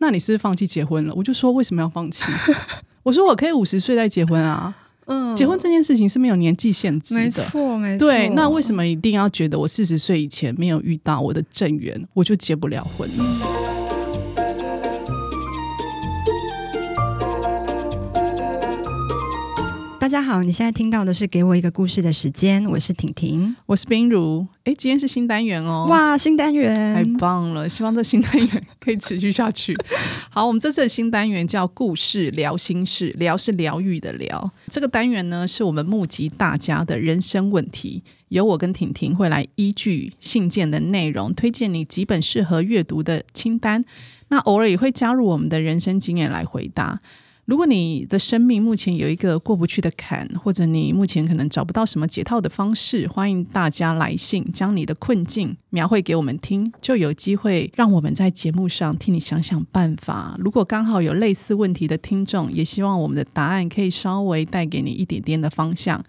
那你是不是放弃结婚了？我就说为什么要放弃？我说我可以五十岁再结婚啊。嗯，结婚这件事情是没有年纪限制的，没错，没错。对，那为什么一定要觉得我四十岁以前没有遇到我的正缘，我就结不了婚呢？大家好，你现在听到的是《给我一个故事的时间》，我是婷婷，我是冰如。哎，今天是新单元哦！哇，新单元太棒了！希望这新单元可以持续下去。好，我们这次的新单元叫“故事聊心事”，聊是疗愈的聊。这个单元呢，是我们募集大家的人生问题，由我跟婷婷会来依据信件的内容，推荐你几本适合阅读的清单。那偶尔也会加入我们的人生经验来回答。如果你的生命目前有一个过不去的坎，或者你目前可能找不到什么解套的方式，欢迎大家来信，将你的困境描绘给我们听，就有机会让我们在节目上替你想想办法。如果刚好有类似问题的听众，也希望我们的答案可以稍微带给你一点点的方向。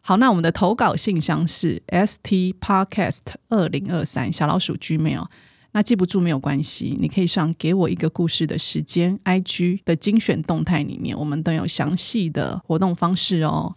好，那我们的投稿信箱是 stpodcast 二零二三小老鼠 Gmail。那记不住没有关系，你可以上给我一个故事的时间，IG 的精选动态里面，我们都有详细的活动方式哦。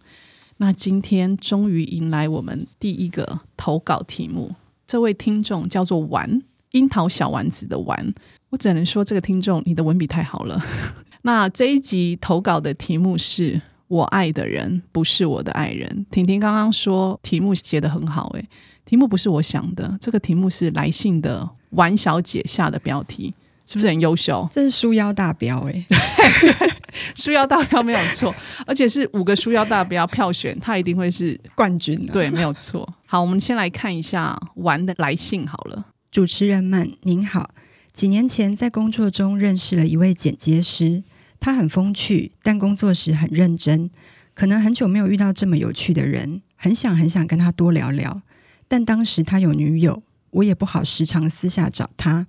那今天终于迎来我们第一个投稿题目，这位听众叫做丸樱桃小丸子的丸，我只能说这个听众你的文笔太好了。那这一集投稿的题目是我爱的人不是我的爱人。婷婷刚刚说题目写得很好，诶，题目不是我想的，这个题目是来信的。丸小姐下的标题是不是很优秀？这是书腰大标哎，对，书腰大标没有错，而且是五个书腰大标票选，他一定会是冠军的。对，没有错。好，我们先来看一下玩的来信好了。主持人们您好，几年前在工作中认识了一位剪接师，他很风趣，但工作时很认真。可能很久没有遇到这么有趣的人，很想很想跟他多聊聊，但当时他有女友。我也不好时常私下找他。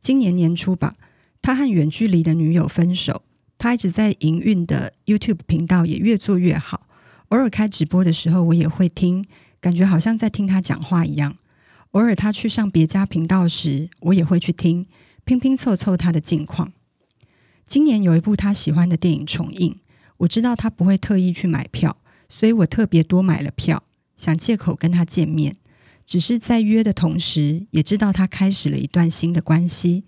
今年年初吧，他和远距离的女友分手。他一直在营运的 YouTube 频道也越做越好。偶尔开直播的时候，我也会听，感觉好像在听他讲话一样。偶尔他去上别家频道时，我也会去听，拼拼凑凑他的近况。今年有一部他喜欢的电影重映，我知道他不会特意去买票，所以我特别多买了票，想借口跟他见面。只是在约的同时，也知道他开始了一段新的关系。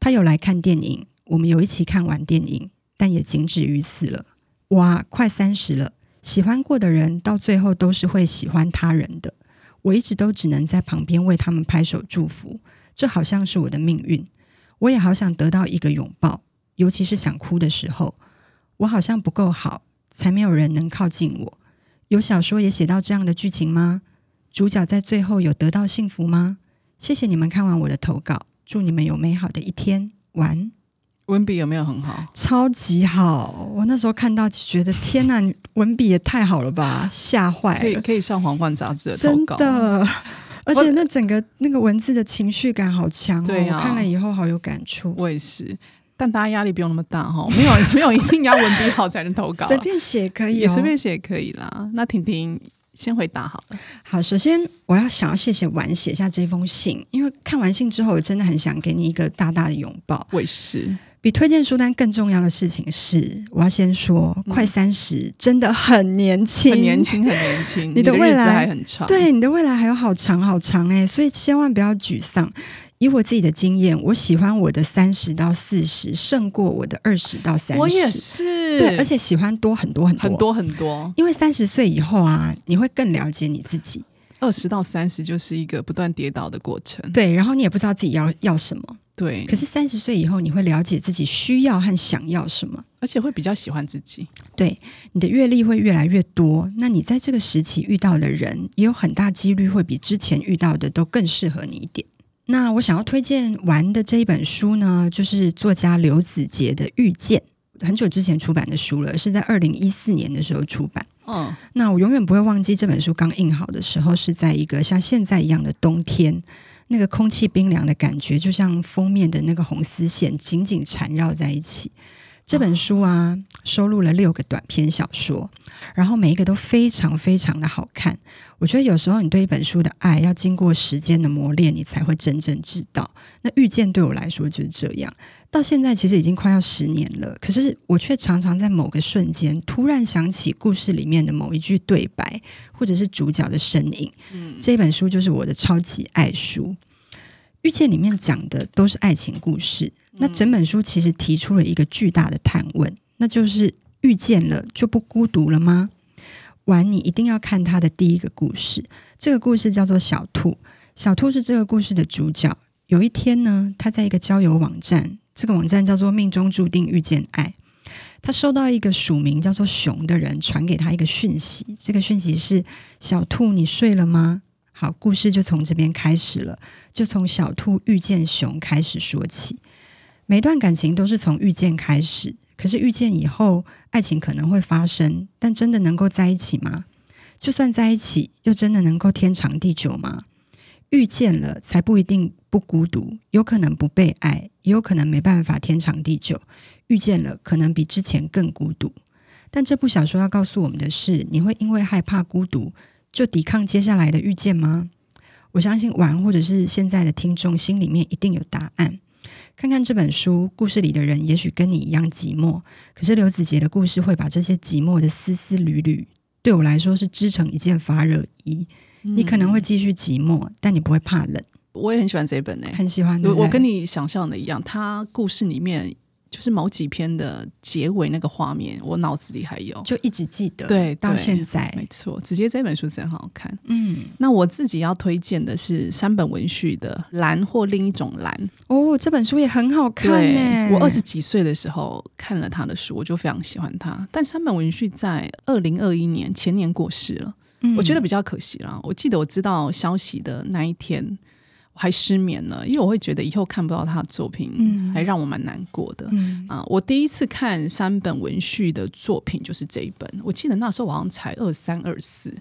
他有来看电影，我们有一起看完电影，但也仅止于此了。哇，快三十了，喜欢过的人到最后都是会喜欢他人的。我一直都只能在旁边为他们拍手祝福，这好像是我的命运。我也好想得到一个拥抱，尤其是想哭的时候。我好像不够好，才没有人能靠近我。有小说也写到这样的剧情吗？主角在最后有得到幸福吗？谢谢你们看完我的投稿，祝你们有美好的一天。完，文笔有没有很好？超级好！我那时候看到就觉得天哪，你文笔也太好了吧，吓坏了！可以可以上皇冠杂志的投稿，真的，而且那整个那个文字的情绪感好强哦，对啊，我看了以后好有感触。我也是，但大家压力不用那么大哈，没有没有一定要文笔好才能投稿，随便写可以，也随便写也可以啦。那婷婷。先回答好了。好，首先我要想要谢谢婉写下这封信，因为看完信之后，我真的很想给你一个大大的拥抱。我也是。比推荐书单更重要的事情是，我要先说，嗯、快三十真的很年轻，很年轻，很年轻。你的未来还很长，对，你的未来还有好长好长哎，所以千万不要沮丧。以我自己的经验，我喜欢我的三十到四十胜过我的二十到三十。我也是，对，而且喜欢多很多很多很多很多。因为三十岁以后啊，你会更了解你自己。二十到三十就是一个不断跌倒的过程。对，然后你也不知道自己要要什么。对，可是三十岁以后，你会了解自己需要和想要什么，而且会比较喜欢自己。对，你的阅历会越来越多，那你在这个时期遇到的人，也有很大几率会比之前遇到的都更适合你一点。那我想要推荐玩的这一本书呢，就是作家刘子杰的《遇见》，很久之前出版的书了，是在二零一四年的时候出版。嗯，那我永远不会忘记这本书刚印好的时候，是在一个像现在一样的冬天，那个空气冰凉的感觉，就像封面的那个红丝线紧紧缠绕在一起。这本书啊，收录了六个短篇小说，然后每一个都非常非常的好看。我觉得有时候你对一本书的爱要经过时间的磨练，你才会真正知道。那《遇见》对我来说就是这样，到现在其实已经快要十年了，可是我却常常在某个瞬间突然想起故事里面的某一句对白，或者是主角的身影。嗯，这本书就是我的超级爱书，《遇见》里面讲的都是爱情故事。那整本书其实提出了一个巨大的探问，那就是遇见了就不孤独了吗？完，你一定要看他的第一个故事。这个故事叫做小兔，小兔是这个故事的主角。有一天呢，他在一个交友网站，这个网站叫做“命中注定遇见爱”。他收到一个署名叫做“熊”的人传给他一个讯息，这个讯息是：“小兔，你睡了吗？”故事就从这边开始了，就从小兔遇见熊开始说起。每段感情都是从遇见开始，可是遇见以后，爱情可能会发生，但真的能够在一起吗？就算在一起，又真的能够天长地久吗？遇见了才不一定不孤独，有可能不被爱，也有可能没办法天长地久。遇见了，可能比之前更孤独。但这部小说要告诉我们的是：你会因为害怕孤独，就抵抗接下来的遇见吗？我相信玩或者是现在的听众心里面一定有答案。看看这本书，故事里的人也许跟你一样寂寞，可是刘子杰的故事会把这些寂寞的丝丝缕缕，对我来说是织成一件发热衣。嗯、你可能会继续寂寞，但你不会怕冷。我也很喜欢这一本呢、欸，很喜欢。我跟你想象的一样，他故事里面。就是某几篇的结尾那个画面，我脑子里还有，就一直记得。对，到现在没错。直接这本书真好看。嗯，那我自己要推荐的是山本文绪的《蓝或另一种蓝》。哦，这本书也很好看呢。我二十几岁的时候看了他的书，我就非常喜欢他。但山本文绪在二零二一年前年过世了，嗯，我觉得比较可惜了。我记得我知道消息的那一天。我还失眠了，因为我会觉得以后看不到他的作品，嗯、还让我蛮难过的。嗯、啊，我第一次看山本文绪的作品就是这一本。我记得那时候我好像才二三二四，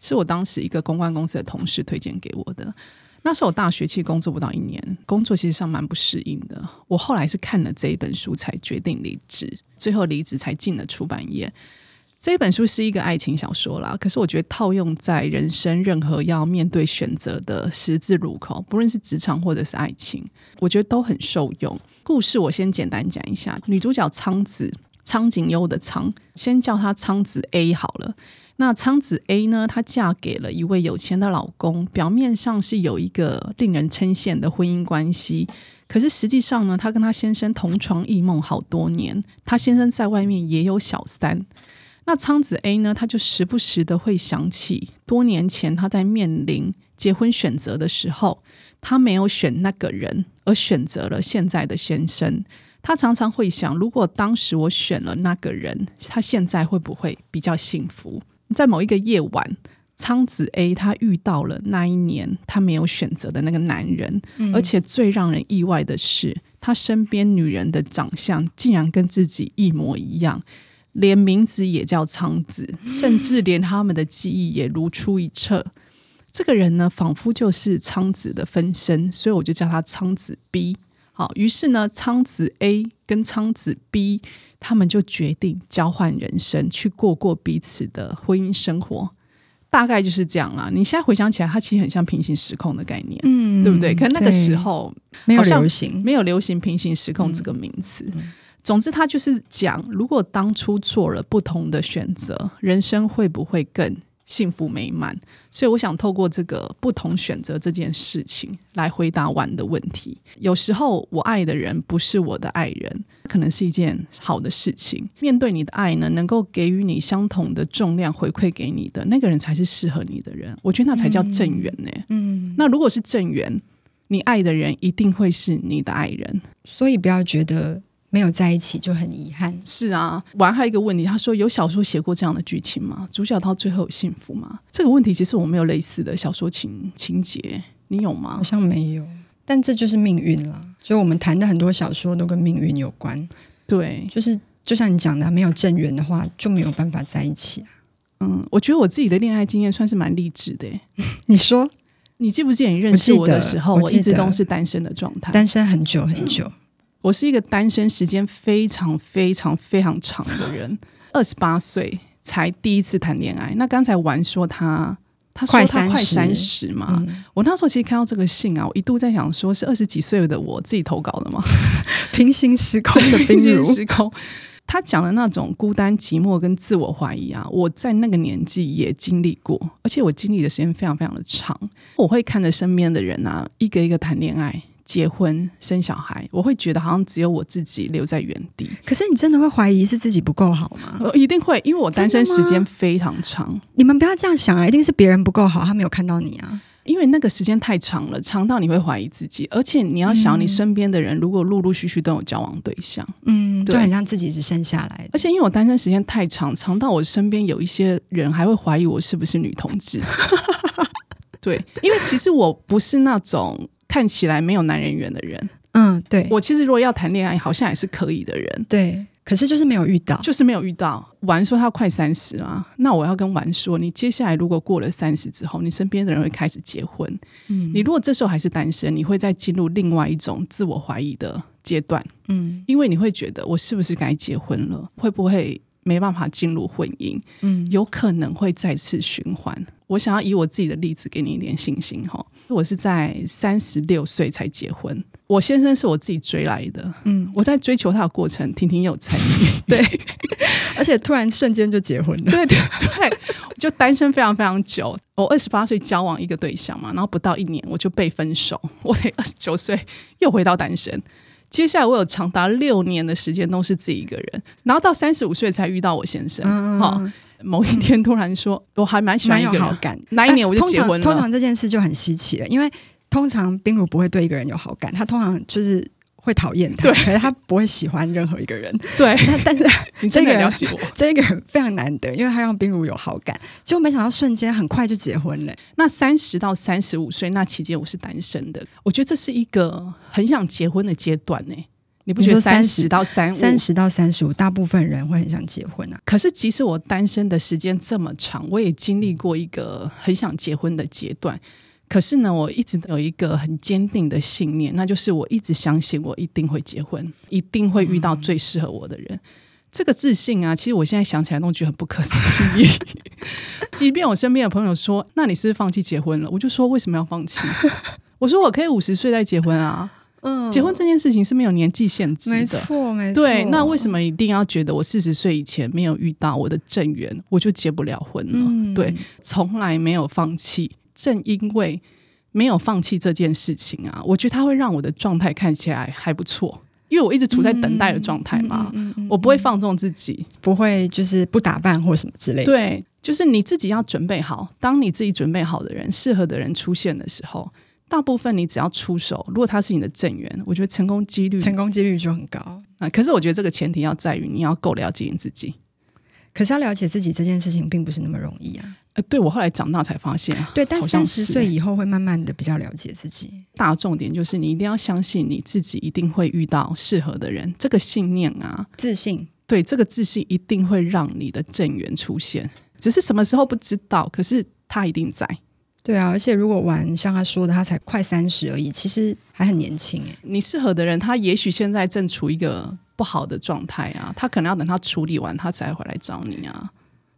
是我当时一个公关公司的同事推荐给我的。那时候我大学其实工作不到一年，工作其实上蛮不适应的。我后来是看了这一本书才决定离职，最后离职才进了出版业。这本书是一个爱情小说啦，可是我觉得套用在人生任何要面对选择的十字路口，不论是职场或者是爱情，我觉得都很受用。故事我先简单讲一下，女主角苍子，苍井优的苍，先叫她苍子 A 好了。那苍子 A 呢，她嫁给了一位有钱的老公，表面上是有一个令人称羡的婚姻关系，可是实际上呢，她跟她先生同床异梦好多年，她先生在外面也有小三。那苍子 A 呢？他就时不时的会想起多年前他在面临结婚选择的时候，他没有选那个人，而选择了现在的先生。他常常会想，如果当时我选了那个人，他现在会不会比较幸福？在某一个夜晚，苍子 A 他遇到了那一年他没有选择的那个男人，嗯、而且最让人意外的是，他身边女人的长相竟然跟自己一模一样。连名字也叫苍子，甚至连他们的记忆也如出一辙。这个人呢，仿佛就是苍子的分身，所以我就叫他苍子 B。好，于是呢，苍子 A 跟苍子 B 他们就决定交换人生，去过过彼此的婚姻生活。大概就是这样啦。你现在回想起来，它其实很像平行时空的概念，嗯，对不对？可那个时候没有流行，没有流行平行时空这个名词。嗯总之，他就是讲，如果当初做了不同的选择，人生会不会更幸福美满？所以，我想透过这个不同选择这件事情来回答完的问题。有时候，我爱的人不是我的爱人，可能是一件好的事情。面对你的爱呢，能够给予你相同的重量回馈给你的那个人，才是适合你的人。我觉得那才叫正缘呢。嗯，那如果是正缘，你爱的人一定会是你的爱人。所以，不要觉得。没有在一起就很遗憾。是啊，我还有一个问题，他说有小说写过这样的剧情吗？主角到最后有幸福吗？这个问题其实我没有类似的小说情情节，你有吗？好像没有，但这就是命运了。所以我们谈的很多小说都跟命运有关。对，就是就像你讲的，没有正缘的话就没有办法在一起啊。嗯，我觉得我自己的恋爱经验算是蛮励志的。你说，你记不记得你认识我的时候，我，我一直都是单身的状态，单身很久很久。我是一个单身时间非常非常非常长的人，二十八岁才第一次谈恋爱。那刚才玩说他，他说他快三十嘛，嗯、我那时候其实看到这个信啊，我一度在想说，是二十几岁的我自己投稿的吗？平行时空的 冰如，平行时空。他讲的那种孤单、寂寞跟自我怀疑啊，我在那个年纪也经历过，而且我经历的时间非常非常的长。我会看着身边的人啊，一个一个谈恋爱、结婚、生小孩，我会觉得好像只有我自己留在原地。可是你真的会怀疑是自己不够好吗？我一定会，因为我单身时间非常长。你们不要这样想啊，一定是别人不够好，他没有看到你啊。因为那个时间太长了，长到你会怀疑自己，而且你要想，你身边的人如果陆陆续续都有交往对象，嗯，就很像自己是生下来的。而且因为我单身时间太长，长到我身边有一些人还会怀疑我是不是女同志。对，因为其实我不是那种看起来没有男人缘的人。嗯，对，我其实如果要谈恋爱，好像也是可以的人。对。可是就是没有遇到，就是没有遇到。玩说他快三十啊，那我要跟玩说，你接下来如果过了三十之后，你身边的人会开始结婚，嗯，你如果这时候还是单身，你会再进入另外一种自我怀疑的阶段，嗯，因为你会觉得我是不是该结婚了？会不会没办法进入婚姻？嗯，有可能会再次循环。我想要以我自己的例子给你一点信心哈，我是在三十六岁才结婚。我先生是我自己追来的，嗯，我在追求他的过程，婷婷也有参与，对，而且突然瞬间就结婚了，对对对，就单身非常非常久。我二十八岁交往一个对象嘛，然后不到一年我就被分手，我得二十九岁又回到单身。接下来我有长达六年的时间都是自己一个人，然后到三十五岁才遇到我先生。好、嗯，某一天突然说，我还蛮喜欢一个人，好感，哪一年我就结婚了。通常，通常这件事就很稀奇了，因为。通常冰如不会对一个人有好感，他通常就是会讨厌他，对，可是他不会喜欢任何一个人。对，但是你真的了解我，这个人非常难得，因为他让冰如有好感，结果没想到瞬间很快就结婚了。那三十到三十五岁那期间我是单身的，我觉得这是一个很想结婚的阶段呢。你不觉得三十到三三十到三十五，大部分人会很想结婚啊？可是即使我单身的时间这么长，我也经历过一个很想结婚的阶段。可是呢，我一直有一个很坚定的信念，那就是我一直相信我一定会结婚，一定会遇到最适合我的人。嗯、这个自信啊，其实我现在想起来都觉得很不可思议。即便我身边的朋友说：“那你是不是放弃结婚了？”我就说：“为什么要放弃？”我说：“我可以五十岁再结婚啊。”嗯，结婚这件事情是没有年纪限制的，没错，没错。对，那为什么一定要觉得我四十岁以前没有遇到我的正缘，我就结不了婚了？嗯、对，从来没有放弃。正因为没有放弃这件事情啊，我觉得它会让我的状态看起来还不错，因为我一直处在等待的状态嘛，嗯嗯嗯嗯、我不会放纵自己，不会就是不打扮或什么之类的。对，就是你自己要准备好，当你自己准备好的人、适合的人出现的时候，大部分你只要出手，如果他是你的正缘，我觉得成功几率成功几率就很高啊。可是我觉得这个前提要在于你要够了解你自己。可是要了解自己这件事情并不是那么容易啊！呃，对，我后来长大才发现，对，但三十岁以后会慢慢的比较了解自己。大重点就是你一定要相信你自己一定会遇到适合的人，这个信念啊，自信，对，这个自信一定会让你的正缘出现，只是什么时候不知道，可是他一定在。对啊，而且如果玩像他说的，他才快三十而已，其实还很年轻哎。你适合的人，他也许现在正处一个。不好的状态啊，他可能要等他处理完，他才回来找你啊。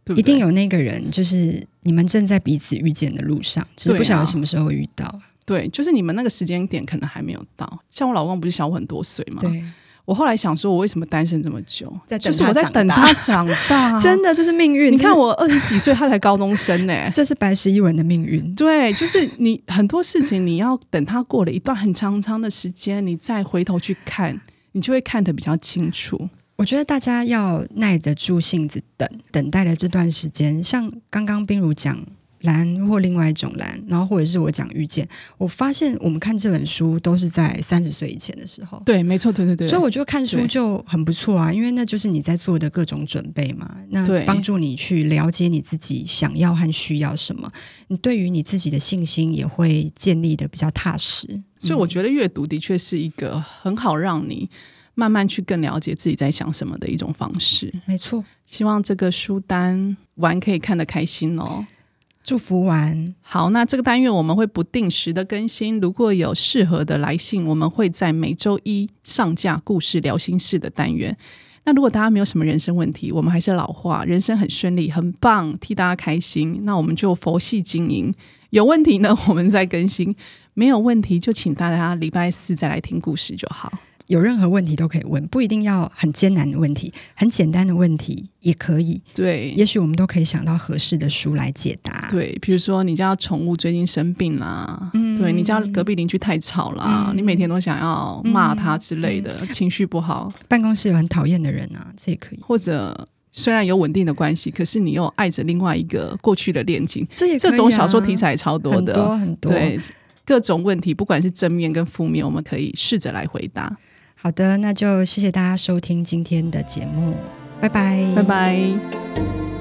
对对，一定有那个人，就是你们正在彼此遇见的路上，只是不晓得什么时候遇到。对，就是你们那个时间点可能还没有到。像我老公不是小我很多岁吗？对。我后来想说，我为什么单身这么久？在就是我在等他长大。真的，这是命运。你看我二十几岁，他才高中生呢、欸。这是白石一文的命运。对，就是你很多事情，你要等他过了一段很长长的时间，你再回头去看，你就会看得比较清楚。我觉得大家要耐得住性子等，等待的这段时间，像刚刚冰如讲蓝或另外一种蓝，然后或者是我讲遇见，我发现我们看这本书都是在三十岁以前的时候。对，没错，对对对。所以我觉得看书就很不错啊，因为那就是你在做的各种准备嘛，那帮助你去了解你自己想要和需要什么，你对于你自己的信心也会建立的比较踏实。所以我觉得阅读的确是一个很好让你。慢慢去更了解自己在想什么的一种方式，没错。希望这个书单玩可以看得开心哦。祝福完。好，那这个单元我们会不定时的更新，如果有适合的来信，我们会在每周一上架故事聊心事的单元。那如果大家没有什么人生问题，我们还是老话，人生很顺利，很棒，替大家开心，那我们就佛系经营。有问题呢，我们再更新；没有问题，就请大家礼拜四再来听故事就好。有任何问题都可以问，不一定要很艰难的问题，很简单的问题也可以。对，也许我们都可以想到合适的书来解答。对，比如说你家宠物最近生病啦，嗯，对你家隔壁邻居太吵啦，嗯，你每天都想要骂他之类的，嗯，情绪不好。办公室有很讨厌的人啊，这也可以。或者虽然有稳定的关系，可是你又爱着另外一个过去的恋情，这也啊，这种小说题材超多的，很多很多。对，各种问题，不管是正面跟负面，我们可以试着来回答。好的，那就谢谢大家收听今天的节目，拜拜，拜拜。